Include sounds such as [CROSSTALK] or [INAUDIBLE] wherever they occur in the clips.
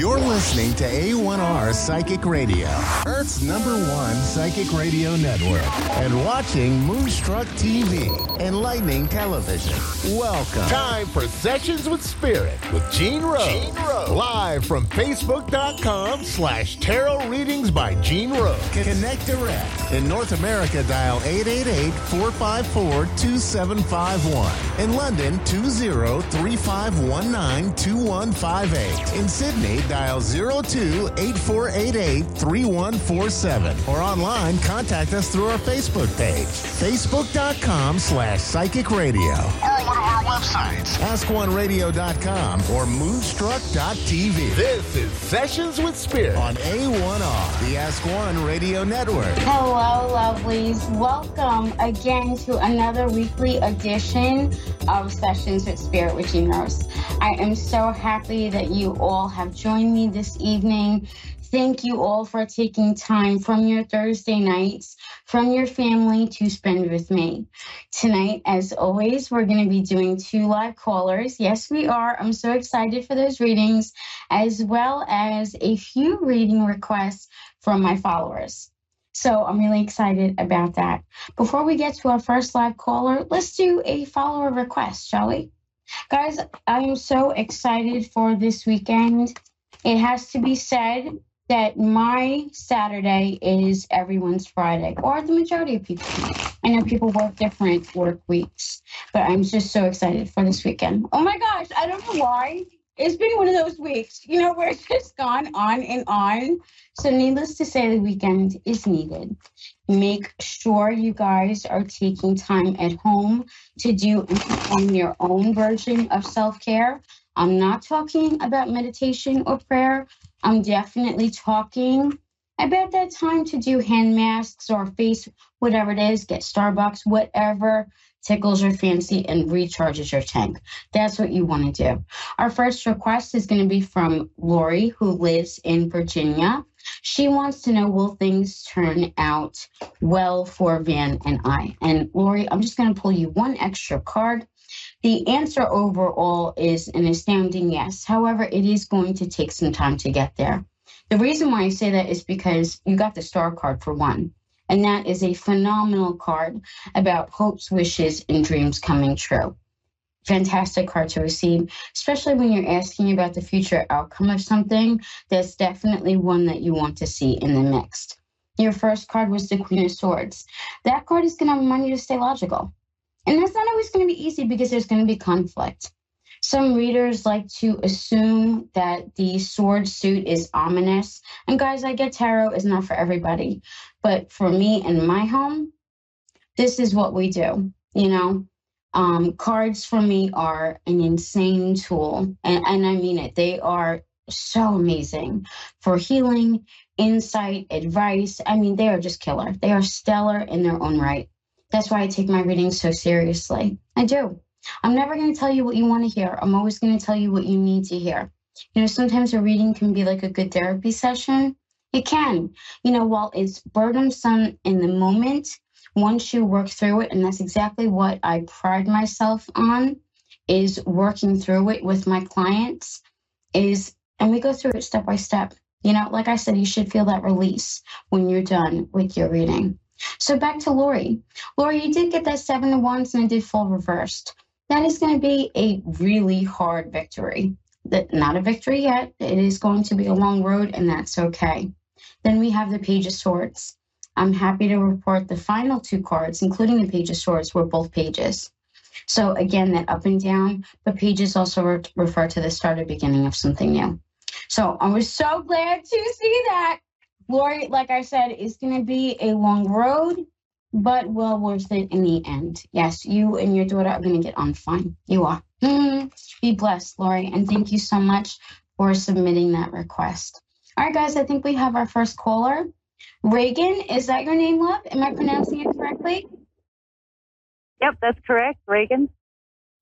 You're listening to A1R Psychic Radio, Earth's number one psychic radio network, and watching Moonstruck TV, and Lightning Television. Welcome. Time for Sessions with Spirit with Gene Rose. Gene Rose. Live from Facebook.com slash Tarot Readings by Gene Rose. Connect direct. In North America, dial 888-454-2751. In London, 20-3519-2158. In Sydney, dial 02-8488-3147. Or online, contact us through our Facebook page. Facebook.com slash Psychic Radio. Or one of websites. AskOneRadio.com or Moonstruck.tv. This is Sessions with Spirit on A1R, the Ask One Radio Network. Hello, lovelies. Welcome again to another weekly edition of Sessions with Spirit with Gene Rose. I am so happy that you all have joined me this evening. Thank you all for taking time from your Thursday nights, from your family to spend with me. Tonight, as always, we're going to be doing two live callers. Yes, we are. I'm so excited for those readings, as well as a few reading requests from my followers. So I'm really excited about that. Before we get to our first live caller, let's do a follower request, shall we? Guys, I am so excited for this weekend. It has to be said that my Saturday is everyone's Friday, or the majority of people. I know people work different work weeks, but I'm just so excited for this weekend. Oh my gosh, I don't know why. It's been one of those weeks, you know, where it's just gone on and on. So, needless to say, the weekend is needed. Make sure you guys are taking time at home to do on your own version of self care. I'm not talking about meditation or prayer. I'm definitely talking about that time to do hand masks or face, whatever it is, get Starbucks, whatever tickles your fancy and recharges your tank. That's what you want to do. Our first request is going to be from Lori, who lives in Virginia. She wants to know will things turn out well for Van and I? And Lori, I'm just going to pull you one extra card. The answer overall is an astounding yes. However, it is going to take some time to get there. The reason why I say that is because you got the star card for one. And that is a phenomenal card about hopes, wishes, and dreams coming true. Fantastic card to receive, especially when you're asking about the future outcome of something. That's definitely one that you want to see in the mix. Your first card was the Queen of Swords. That card is going to remind you to stay logical. And that's not always going to be easy because there's going to be conflict. Some readers like to assume that the sword suit is ominous. And guys, I get tarot is not for everybody. But for me and my home, this is what we do. You know, um, cards for me are an insane tool. And, and I mean it, they are so amazing for healing, insight, advice. I mean, they are just killer. They are stellar in their own right. That's why I take my readings so seriously. I do. I'm never going to tell you what you want to hear. I'm always going to tell you what you need to hear. You know, sometimes a reading can be like a good therapy session. It can. You know, while it's burdensome in the moment, once you work through it, and that's exactly what I pride myself on, is working through it with my clients, is, and we go through it step by step. You know, like I said, you should feel that release when you're done with your reading. So back to Lori. Lori, you did get that seven of wands and it did fall reversed. That is going to be a really hard victory. Not a victory yet. It is going to be a long road, and that's okay. Then we have the Page of Swords. I'm happy to report the final two cards, including the Page of Swords, were both pages. So again, that up and down, but pages also re- refer to the start or beginning of something new. So I was so glad to see that. Lori, like I said, is going to be a long road, but well worth it in the end. Yes, you and your daughter are going to get on fine. You are. [LAUGHS] Be blessed, Lori, and thank you so much for submitting that request. All right, guys, I think we have our first caller. Reagan, is that your name, love? Am I pronouncing it correctly? Yep, that's correct, Reagan.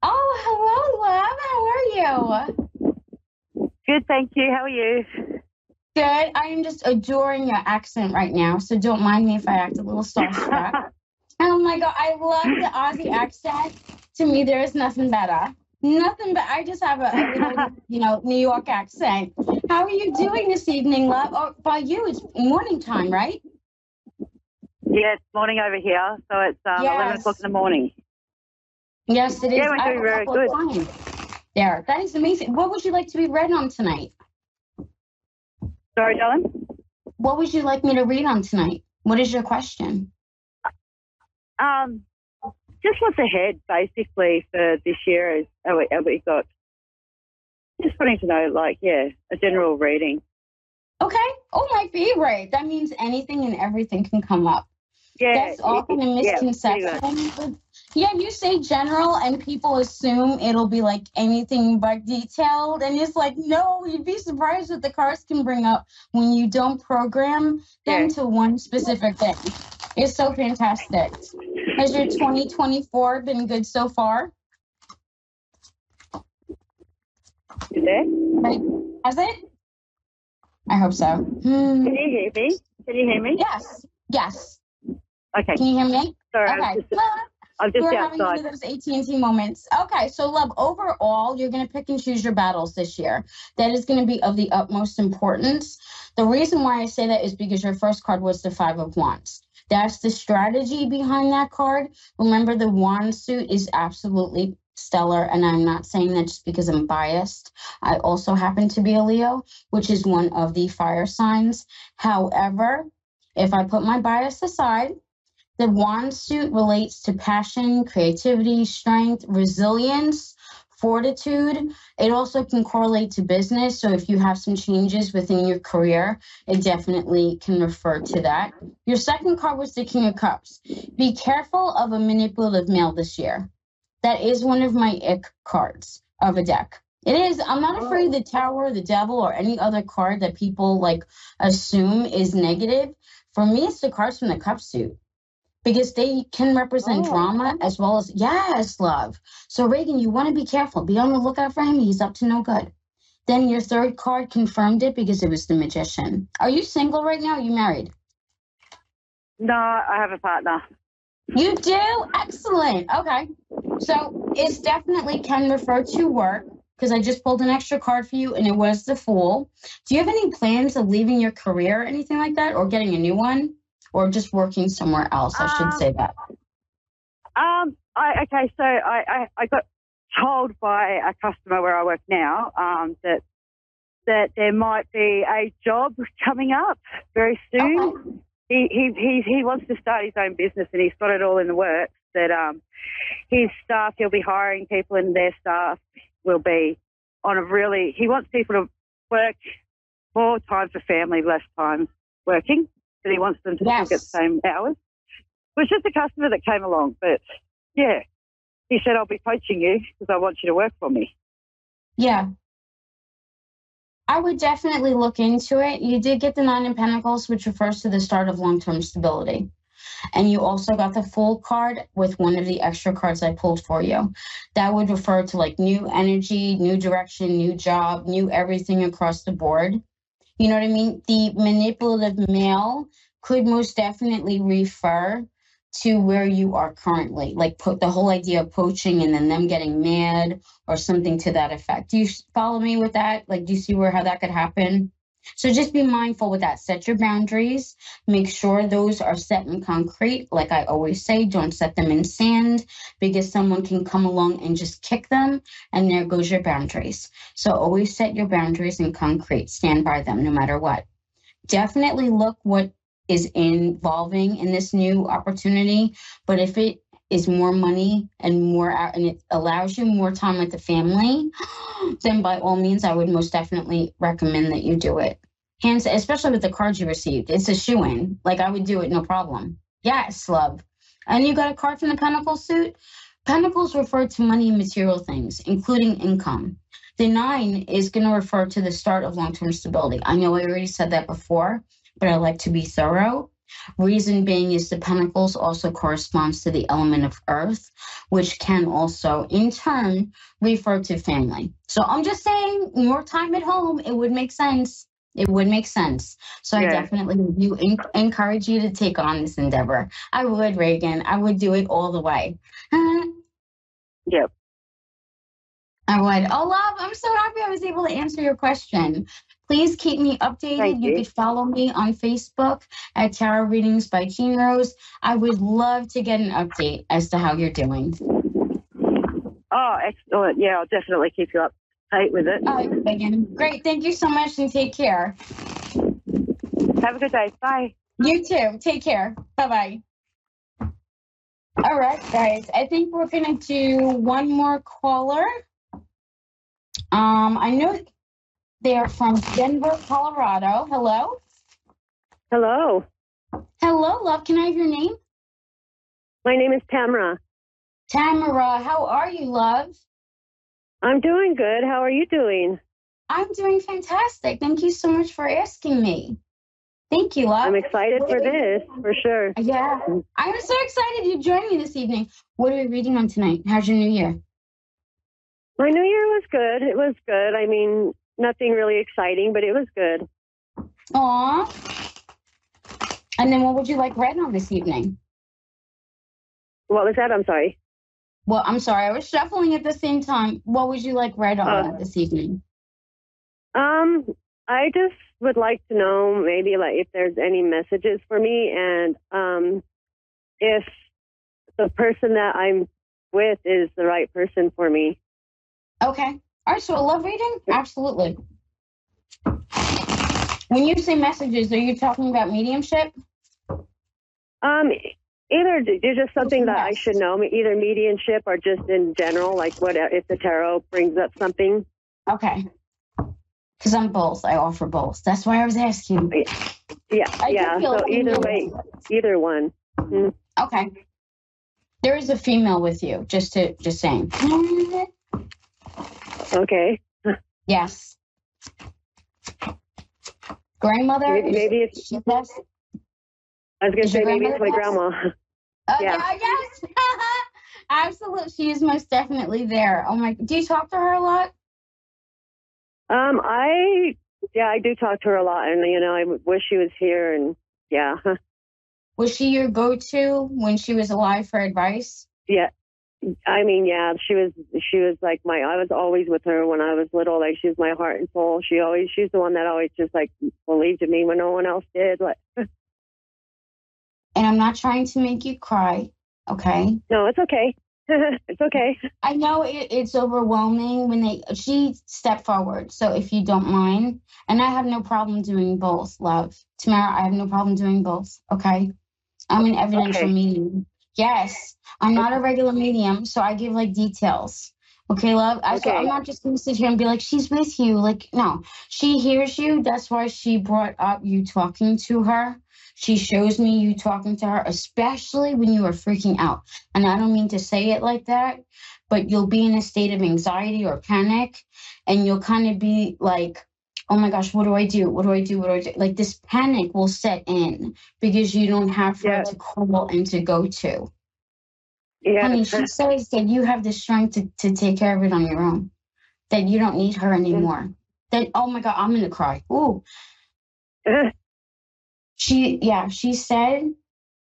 Oh, hello, love. How are you? Good, thank you. How are you? Good. I am just adoring your accent right now, so don't mind me if I act a little starstruck. [LAUGHS] oh my god, I love the Aussie accent. To me, there is nothing better. Nothing, but I just have a, a little, you know, New York accent. How are you doing this evening, love? Oh, by you, it's morning time, right? Yeah, it's morning over here, so it's um, Yes. 11 o'clock in the morning. Yes, it is. Yeah, we're doing very good. There, that is amazing. What would you like to be read on tonight? Sorry, darling? What would you like me to read on tonight? What is your question? Um, just what's ahead, basically, for this year is have we, got. Just wanting to know, like, yeah, a general reading. Okay. Oh, my favorite. That means anything and everything can come up. Yeah, That's often a misconception. much. Yeah, you say general, and people assume it'll be like anything but detailed. And it's like, no, you'd be surprised what the cars can bring up when you don't program them Yeah. to one specific thing. It's so fantastic. Has your 2024 been good so far? There? Right? Has it? I hope so. Hmm. Can you hear me? Can you hear me? Yes. Yes. Okay, Can you hear me? sorry, Okay. I'm just, Well, I'm just We're having one of those AT&T moments. Okay, so love, overall, you're going to pick and choose your battles this year. That is going to be of the utmost importance. The reason why I say that is because your first card was the Five of Wands. That's the strategy behind that card. Remember, the wand suit is absolutely stellar, and I'm not saying that just because I'm biased. I also happen to be a Leo, which is one of the fire signs. However, if I put my bias aside, the wand suit relates to passion, creativity, strength, resilience, fortitude. It also can correlate to business. So if you have some changes within your career, it definitely can refer to that. Your second card was the King of Cups. Be careful of a manipulative male this year. That is one of my ick cards of a deck. It is. I'm not afraid of the tower, the devil, or any other card that people like assume is negative. For me, it's the cards from the cup suit because they can represent Oh. drama as well as yes, love. So Reagan, you want to be careful. Be on the lookout for him. He's up to no good. Then your third card confirmed it because it was the magician. Are you single right now? Are you married? No, I have a partner. You do? Excellent. Okay. So it's definitely can refer to work because I just pulled an extra card for you and it was the Fool. Do you have any plans of leaving your career or anything like that or getting a new one or just working somewhere else? I should Um, say that. Um, I okay, so I, I, I got told by a customer where I work now um, that that there might be a job coming up very soon. Okay. He, he he he wants to start his own business and he's got it all in the works. That um, his staff he'll be hiring people and their staff will be on a really. He wants people to work more time for family, less time working. But he wants them to Yes. get the same hours. It was just a customer that came along, but yeah, he said I'll be poaching you because I want you to work for me. Yeah. I would definitely look into it. You did get the Nine of Pentacles, which refers to the start of long term stability. And you also got the full card with one of the extra cards I pulled for you. That would refer to like new energy, new direction, new job, new everything across the board. You know what I mean? The manipulative male could most definitely refer to where you are currently, like put the whole idea of poaching and then them getting mad or something to that effect. Do you follow me with that? Like, do you see where how that could happen? So just be mindful with that. Set your boundaries. Make sure those are set in concrete. Like I always say, don't set them in sand because someone can come along and just kick them, and there goes your boundaries. So always set your boundaries in concrete. Stand by them no matter what. Definitely look what is involving in this new opportunity. But if it is more money and more out and it allows you more time with the family, [GASPS] then by all means, I would most definitely recommend that you do it. Hands, especially with the cards you received, it's a shoe in. Like I would do it, no problem. Yes, love. And you got a card from the Pentacle suit. Pentacles refer to money and material things, including income. The nine is going to refer to the start of long term stability. I know I already said that before, but I like to be thorough. Reason being is the pentacles also corresponds to the element of earth, which can also in turn refer to family. So I'm just saying more time at home, it would make sense. It would make sense. So I definitely you en- encourage you to take on this endeavor. I would, Reagan. I would do it all the way. Yep. I would. Oh, love, I'm so happy I was able to answer your question. Please keep me updated. Thank You you. could follow me on Facebook at Tarot Readings by Jean Rose. I would love to get an update as to how you're doing. Oh, excellent. Yeah, I'll definitely keep you up tight with it. All right, Megan. Great. Thank you so much and take care. Have a good day. Bye. You too. Take care. Bye bye. All right, guys. I think we're gonna do one more caller. Um, I know they're from Denver, Colorado. Hello. Hello. Hello, love. Can I have your name? My name is Tamara. Tamara. How are you, love? I'm doing good. How are you doing? I'm doing fantastic. Thank you so much for asking me. Thank you, love. I'm excited for this, for sure. Yeah, I'm so excited you joined me this evening. What are we reading on tonight? How's your new year? My New Year was good. It was good. I mean, nothing really exciting, but it was good. Aw. And then what would you like read on this evening? What was that? I'm sorry. Well, I'm sorry, I was shuffling at the same time. What would you like read on Uh, this evening? Um, I just would like to know maybe like if there's any messages for me and um if the person that I'm with is the right person for me. Okay. All right, so a love reading? Absolutely. When you say messages, are you talking about mediumship? Um either there's just something that I should know, either mediumship or just in general, like what if the tarot brings up something. Okay. Because I'm both. I offer both. That's why I was asking. Yeah, I yeah. So like either way, either one. Okay. There is a female with you, just to just saying. Okay. Yes. Grandmother. Maybe, is- it's passed? I was gonna say maybe it's my grandma. [LAUGHS] Oh, Yeah. yeah. yes. [LAUGHS] Absolutely. She is most definitely there. Oh my do you talk to her a lot? Um, I yeah, I do talk to her a lot, and you know, I wish she was here. And yeah, [LAUGHS] Was she your go to when she was alive for advice? yeah. I mean, yeah, she was she was like my. I was always with her when I was little. Like she was my heart and soul. She always she's the one that always just like believed in me when no one else did. Like [LAUGHS] And I'm not trying to make you cry, okay? no, it's okay. [LAUGHS] it's okay. I know it, it's overwhelming when they she stepped forward. So if you don't mind, and I have no problem doing both, love. Tamara, I have no problem doing both. Okay, I'm an evidential Okay. medium. Yes, I'm not a regular medium, so I give like details. Okay, love. I, so Okay. I'm not just gonna sit here and be like, she's with you. Like, no, she hears you. That's why she brought up you talking to her. She shows me you talking to her, especially when you are freaking out. And I don't mean to say it like that, but you'll be in a state of anxiety or panic, and you'll kind of be like, oh my gosh, what do I do? What do I do? What do I do? Like this panic will set in because you don't have her to call and to go to. Yeah. I mean, she says that you have the strength to, to take care of it on your own, that you don't need her anymore. That, oh my God, I'm going to cry. Ooh. She, yeah, she said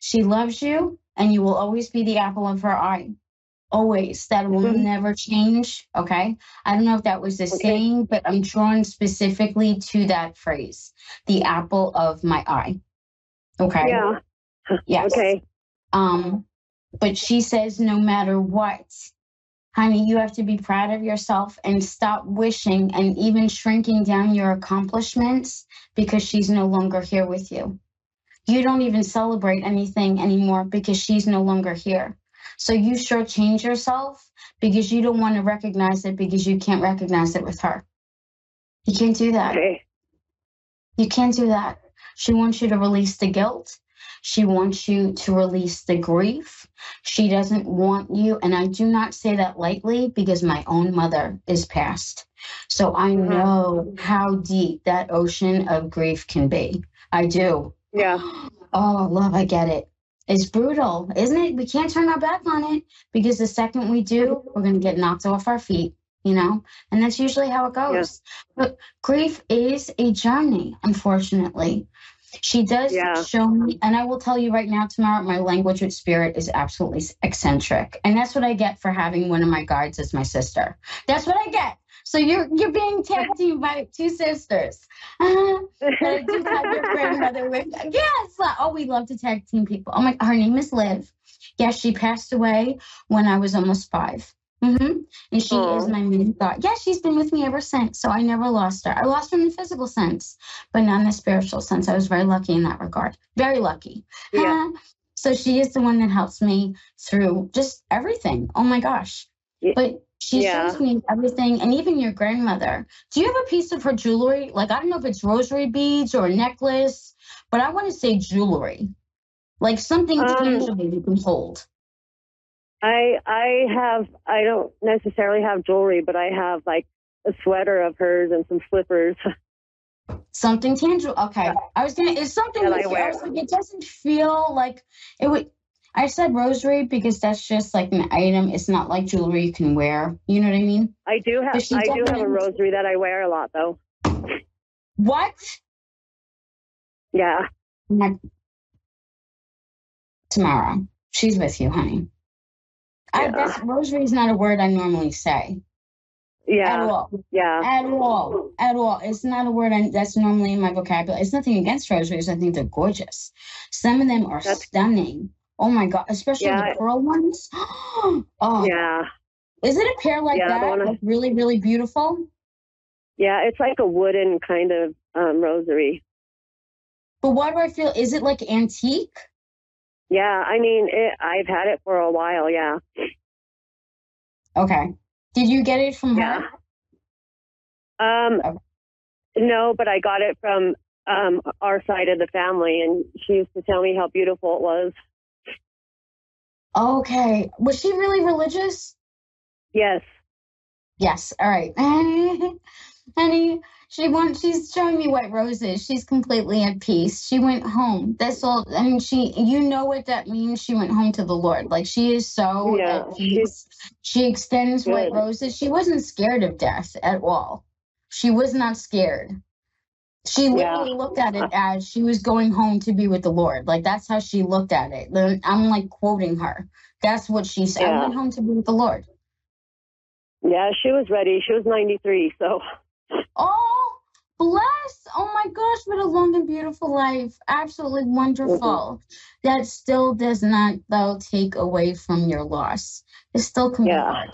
she loves you and you will always be the apple of her eye. Always. That will Mhm. never change. Okay. I don't know if that was the Okay. saying, but I'm drawn specifically to that phrase the apple of my eye. Okay. yeah. Yes. Okay. Um, but she says no matter what, honey, you have to be proud of yourself and stop wishing and even shrinking down your accomplishments because she's no longer here with you. You don't even celebrate anything anymore because she's no longer here. So you shortchange yourself because you don't want to recognize it because you can't recognize it with her. You can't do that. Okay. You can't do that. She wants you to release the guilt. She wants you to release the grief. She doesn't want you, and I do not say that lightly because my own mother is passed. So I Mhm. know how deep that ocean of grief can be. I do. Yeah. Oh, love, I get it. It's brutal, isn't it? We can't turn our back on it because the second we do, mm-hmm. we're going to get knocked off our feet, you know? And that's usually how it goes. But grief is a journey, unfortunately. She does Yeah. show me, and I will tell you right now, Tamara, my language with spirit is absolutely eccentric, and that's what I get for having one of my guides as my sister. That's what I get. So you're you're being tag teamed by two sisters. [LAUGHS] Uh, but I do have your grandmother with. Yes. Oh, we love to tag team people. Oh my, her name is Liv. Yes, she passed away when I was almost 5 Mm-hmm. And she Aw. is my main God. Yeah, she's been with me ever since. So I never lost her. I lost her in the physical sense, but not in the spiritual sense. I was very lucky in that regard. Very lucky. Yeah. Uh, [LAUGHS] so she is the one that helps me through just everything. Oh my gosh. Ye- But she Yeah. shows me everything, and even your grandmother. Do you have a piece of her jewelry? Like, I don't know if it's rosary beads or a necklace, but I want to say jewelry. Like something Um, tangible you can hold. I I have I don't necessarily have jewelry, but I have like a sweater of hers and some slippers. [LAUGHS] Something tangible. Okay. I was gonna it's something That I wear. like, it doesn't feel like it would I said rosary because that's just like an item. It's not like jewelry you can wear. You know what I mean? I do have I do have a rosary that I wear a lot though. What? Yeah. My- Tamara. She's with you, honey. I, guess rosary is not a word I normally say Yeah. at Yeah. all. Yeah. At all. At all. It's not a word I, that's normally in my vocabulary. It's nothing against rosaries. I think they're gorgeous. Some of them are That's- stunning. Oh my God. Especially Yeah. the pearl ones. [GASPS] oh, Yeah. is it a pair like Yeah, that? Like really, really beautiful? Yeah, it's like a wooden kind of um, rosary. But why do I feel, is it like antique? Yeah, I mean, it, I've had it for a while. Yeah, Okay. Did you get it from yeah. her? Um, Okay. no, but I got it from um, our side of the family, and she used to tell me how beautiful it was. Okay. Was she really religious? Yes. Yes. All right. [LAUGHS] Honey, she went she's showing me white roses. She's completely at peace. She went home. That's all I mean she you know what that means. She went home to the Lord. Like she is so Yeah, at peace. She extends white Good. roses. She wasn't scared of death at all. She was not scared. She Yeah. literally looked at it as she was going home to be with the Lord. Like that's how she looked at it. Then I'm like quoting her. That's what she said. I went home to be with the Lord. Yeah, she was ready. She was 93, so Oh, bless. Oh my gosh, what a long and beautiful life. Absolutely mm-hmm. wonderful. That still does not, though, take away from your loss. It still can be Yeah. hard.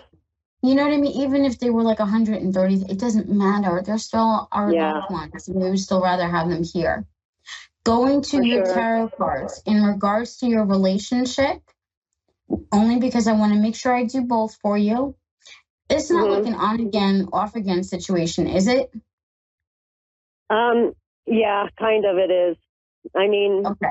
You know what I mean? Even if they were like 130, it doesn't matter. They're still our Yeah. loved ones. We would still rather have them here. Going to For your sure. tarot cards in regards to your relationship, only because I want to make sure I do both for you. It's not Mhm. like an on again, off again situation, is it? um, yeah, kind of it is. I mean, Okay.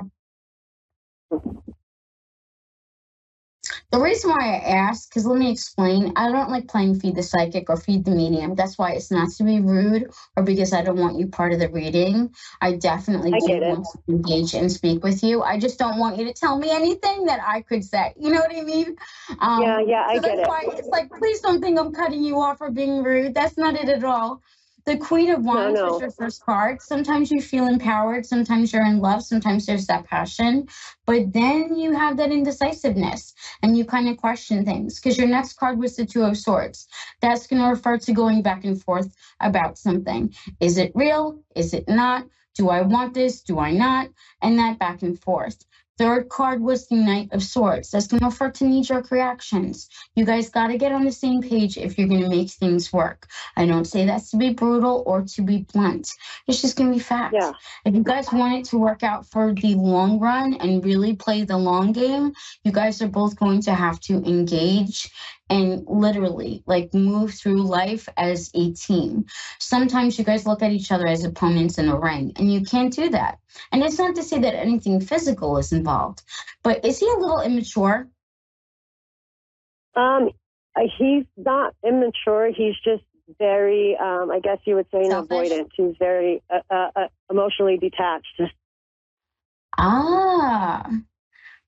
The reason why I ask, because let me explain, I don't like playing feed the psychic or feed the medium. That's why it's not to be rude or because I don't want you part of the reading. I definitely I do want to engage and speak with you. I just don't want you to tell me anything that I could say. You know what I mean? Um, Yeah, yeah, I so get that's it. why it's like, please don't think I'm cutting you off or being rude. That's not it at all. The Queen of Wands no. is your first card. Sometimes you feel empowered, sometimes you're in love, sometimes there's that passion, but then you have that indecisiveness and you kind of question things because your next card was the Two of Swords. That's going to refer to going back and forth about something. Is it real? Is it not? Do I want this? Do I not? And that back and forth. Third card was the Knight of Swords. That's going to refer to knee jerk reactions. You guys got to get on the same page if you're going to make things work. I don't say that's to be brutal or to be blunt. It's just going to be facts. Yeah. If you guys want it to work out for the long run and really play the long game, you guys are both going to have to engage and literally like move through life as a team. Sometimes you guys look at each other as opponents in a ring, and you can't do that. And it's not to say that anything physical is involved, but is he a little immature? um, he's not immature. He's just very, um, I guess you would say, an Selfish? avoidant. He's very uh, uh, uh, emotionally detached. Ah.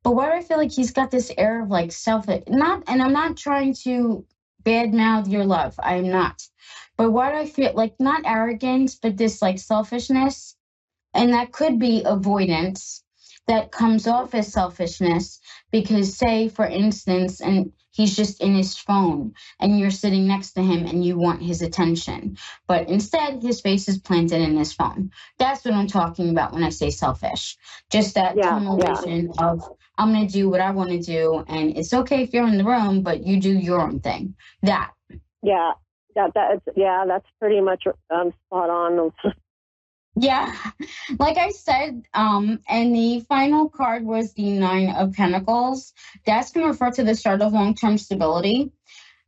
But why do I feel like he's got this air of like self not and I'm not trying to badmouth your love. I'm not. But why do I feel like not arrogance, but this like selfishness? And that could be avoidance that comes off as selfishness because, say, for instance, and he's just in his phone and you're sitting next to him and you want his attention, but instead his face is planted in his phone. That's what I'm talking about when I say selfish. Just that Yeah, yeah. of I'm going to do what I want to do, and it's okay if you're in the room, but you do your own thing. That. Yeah, that that's yeah, that's pretty much um, spot on. Yeah, like I said, um, and the final card was the Nine of Pentacles. That's going to refer to the start of long term stability.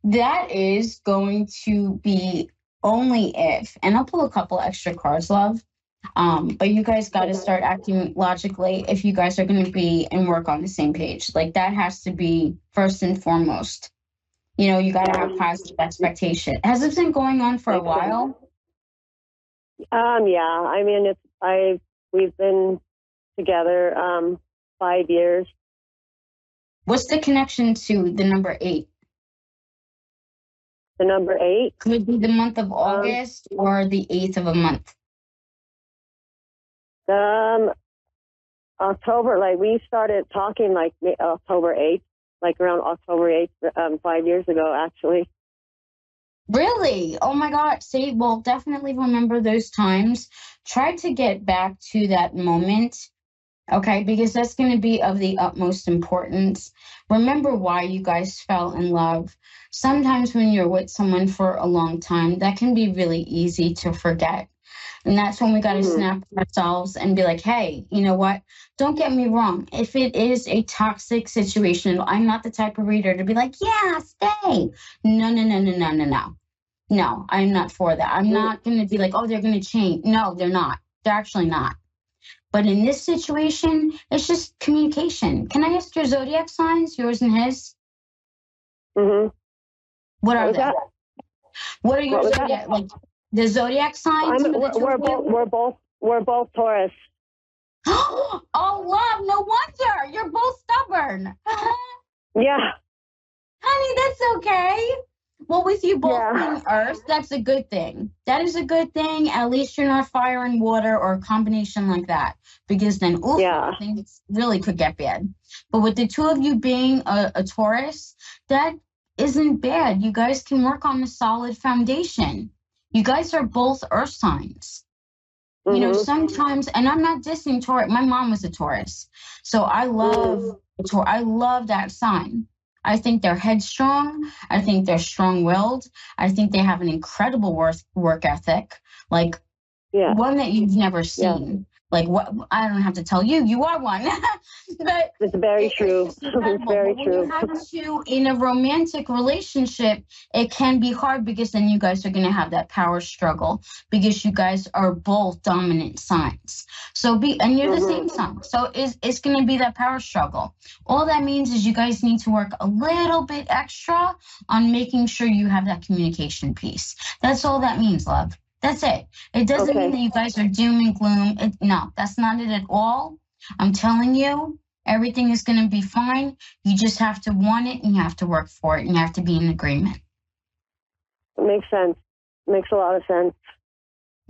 That is going to be only if, and I'll pull a couple extra cards, love. Um, but you guys got to start acting logically if you guys are going to be and work on the same page. Like that has to be first and foremost. You know, you got to have positive expectation. Has it been going on for a while? Um, yeah, I mean it's I we've been together um five years. What's the connection to the number eight? The number eight, Could it be the month of August or the eighth of a month? Um, October. Like we started talking like October eighth, like around October eighth, um, five years ago actually. Really? Oh my God. See, well, definitely remember those times. Try to get back to that moment, okay? Because that's going to be of the utmost importance. Remember why you guys fell in love. Sometimes when you're with someone for a long time, that can be really easy to forget. And that's when we got to Mhm. snap ourselves and be like, hey, you know what? Don't get me wrong. If it is a toxic situation, I'm not the type of reader to be like, yeah, stay. No, no, no, no, no, no, no. No, I'm not for that. I'm Mm. not going to be like, oh, they're going to change. No, they're not. They're actually not. But in this situation, it's just communication. Can I ask your zodiac signs, yours and his? Mm-hmm. What What are they? that? What are your What was that? zodiac like? The zodiac signs? I'm, for the we're, we're both we're both we're both Taurus. [GASPS] oh, love, no wonder you're both stubborn. [LAUGHS] Yeah. Honey, that's okay. Well, with you both Yeah. being Earth, that's a good thing. That is a good thing. At least you're not fire and water or a combination like that, because then, oof, Yeah. things really could get bad. But with the two of you being a, a Taurus, that isn't bad. You guys can work on a solid foundation. You guys are both Earth signs. You know, Mhm. sometimes, and I'm not dissing Taurus. My mom was a Taurus, so I love Taur- I love that sign. I think they're headstrong. I think they're strong-willed. I think they have an incredible work work ethic, like Yeah. one that you've never seen. Like what? I don't have to tell you. You are one, [LAUGHS] but It's very it- true. It's, [LAUGHS] It's very But true. You have two in a romantic relationship, it can be hard because then you guys are going to have that power struggle because you guys are both dominant signs. So be and you're the Mhm. same sign. So it's it's going to be that power struggle. All that means is you guys need to work a little bit extra on making sure you have that communication piece. That's all that means, love. That's it. It doesn't mean that you guys are doom and gloom. It, no, that's not it at all. I'm telling you, everything is going to be fine. You just have to want it and you have to work for it and you have to be in agreement. It makes sense. Makes a lot of sense.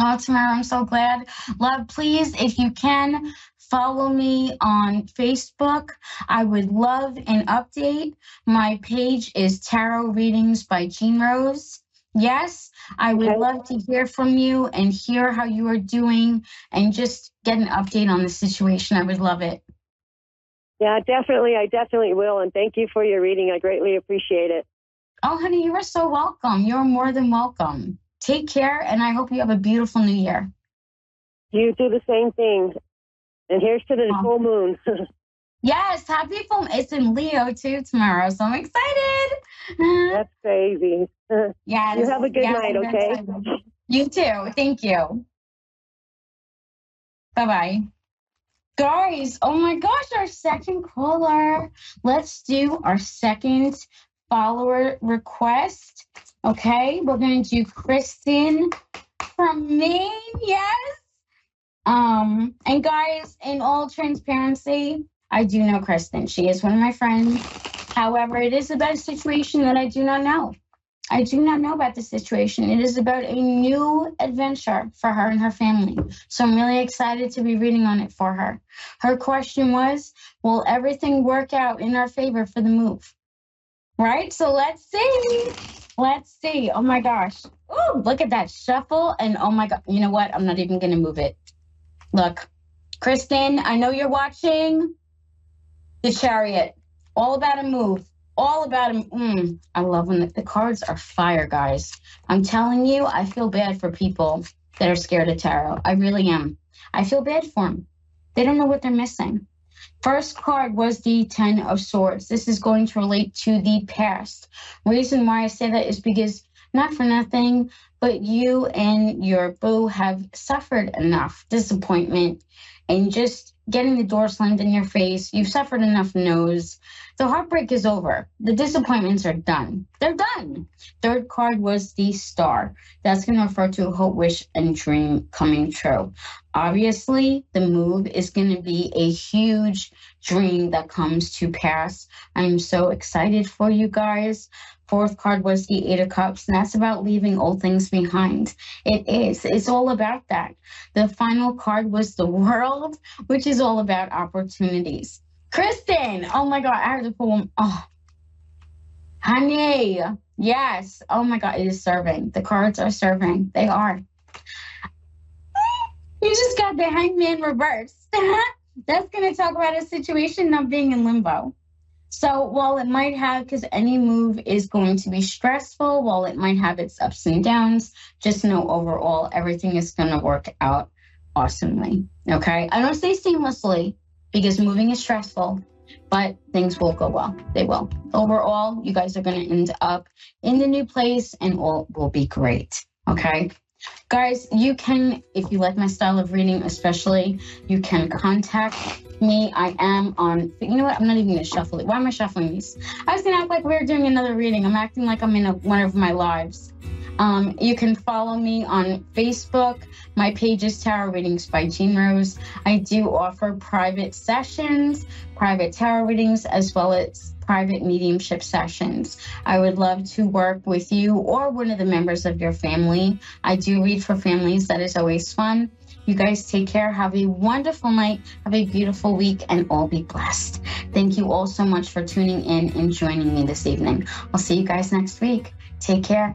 Oh, Tamara, I'm so glad. Love, please, if you can, follow me on Facebook. I would love an update. My page is Tarot Readings by Jean Rose. Yes, I would Okay. love to hear from you and hear how you are doing and just get an update on the situation. I would love it. Yeah, definitely. I definitely will. And thank you for your reading. I greatly appreciate it. Oh, honey, you are so welcome. You're more than welcome. Take care, and I hope you have a beautiful new year. You do the same thing. And here's to the Oh. full moon. [LAUGHS] Yes, happy full. It's in Leo too tomorrow, so I'm excited. [LAUGHS] That's crazy. [LAUGHS] yes. You have a good yes, night, okay? You too. Thank you. Bye bye. Guys, oh my gosh, our second caller. Let's do our second follower request. Okay, we're going to do Kristen from Maine. Yes. Um, and guys, in all transparency, I do know Kristen. She is one of my friends. However, it is about a situation that I do not know. I do not know about the situation. It is about a new adventure for her and her family. So I'm really excited to be reading on it for her. Her question was Will everything work out in our favor for the move? Right? So let's see. Let's see. Oh my gosh. Oh, look at that shuffle. And oh my God. You know what? I'm not even going to move it. Look, Kristen, I know you're watching the chariot. All about a move all about him. Mm, I love when the, the cards are fire, guys. I'm telling you, I feel bad for people that are scared of tarot. I really am. I feel bad for them. They don't know what they're missing. First card was the Ten of Swords. This is going to relate to the past. Reason why I say that is because not for nothing, but you and your boo have suffered enough disappointment and just getting the door slammed in your face. You've suffered enough no's. The heartbreak is over. The disappointments are done. They're done. Third card was the star. That's going to refer to hope, wish, and dream coming true. Obviously, the move is going to be a huge dream that comes to pass. I'm so excited for you guys. Fourth card was the Eight of Cups, and that's about leaving old things behind. It is. It's all about that. The final card was the World, which is all about opportunities. Kristen, oh my God, I have to pull them. Oh, honey, yes. Oh my God, it is serving. The cards are serving. They are. You just got the hangman reversed. [LAUGHS] That's going to talk about a situation not being in limbo. So while it might have, because any move is going to be stressful, while it might have its ups and downs, just know overall everything is going to work out awesomely. Okay. I don't say seamlessly because moving is stressful, but things will go well. They will. Overall, you guys are going to end up in the new place and all will be great. Okay. Guys, you can, if you like my style of reading, especially, you can contact me. I am on, you know what? I'm not even to shuffle it. Why am I shuffling these? I was to act like we are doing another reading. I'm acting like I'm in a, one of my lives. Um, you can follow me on Facebook. My page is Tarot Readings by Jean Rose. I do offer private sessions, private tarot readings, as well as private mediumship sessions. I would love to work with you or one of the members of your family. I do read for families, that is always fun. You guys take care. Have a wonderful night. Have a beautiful week and all be blessed. Thank you all so much for tuning in and joining me this evening. I'll see you guys next week. Take care.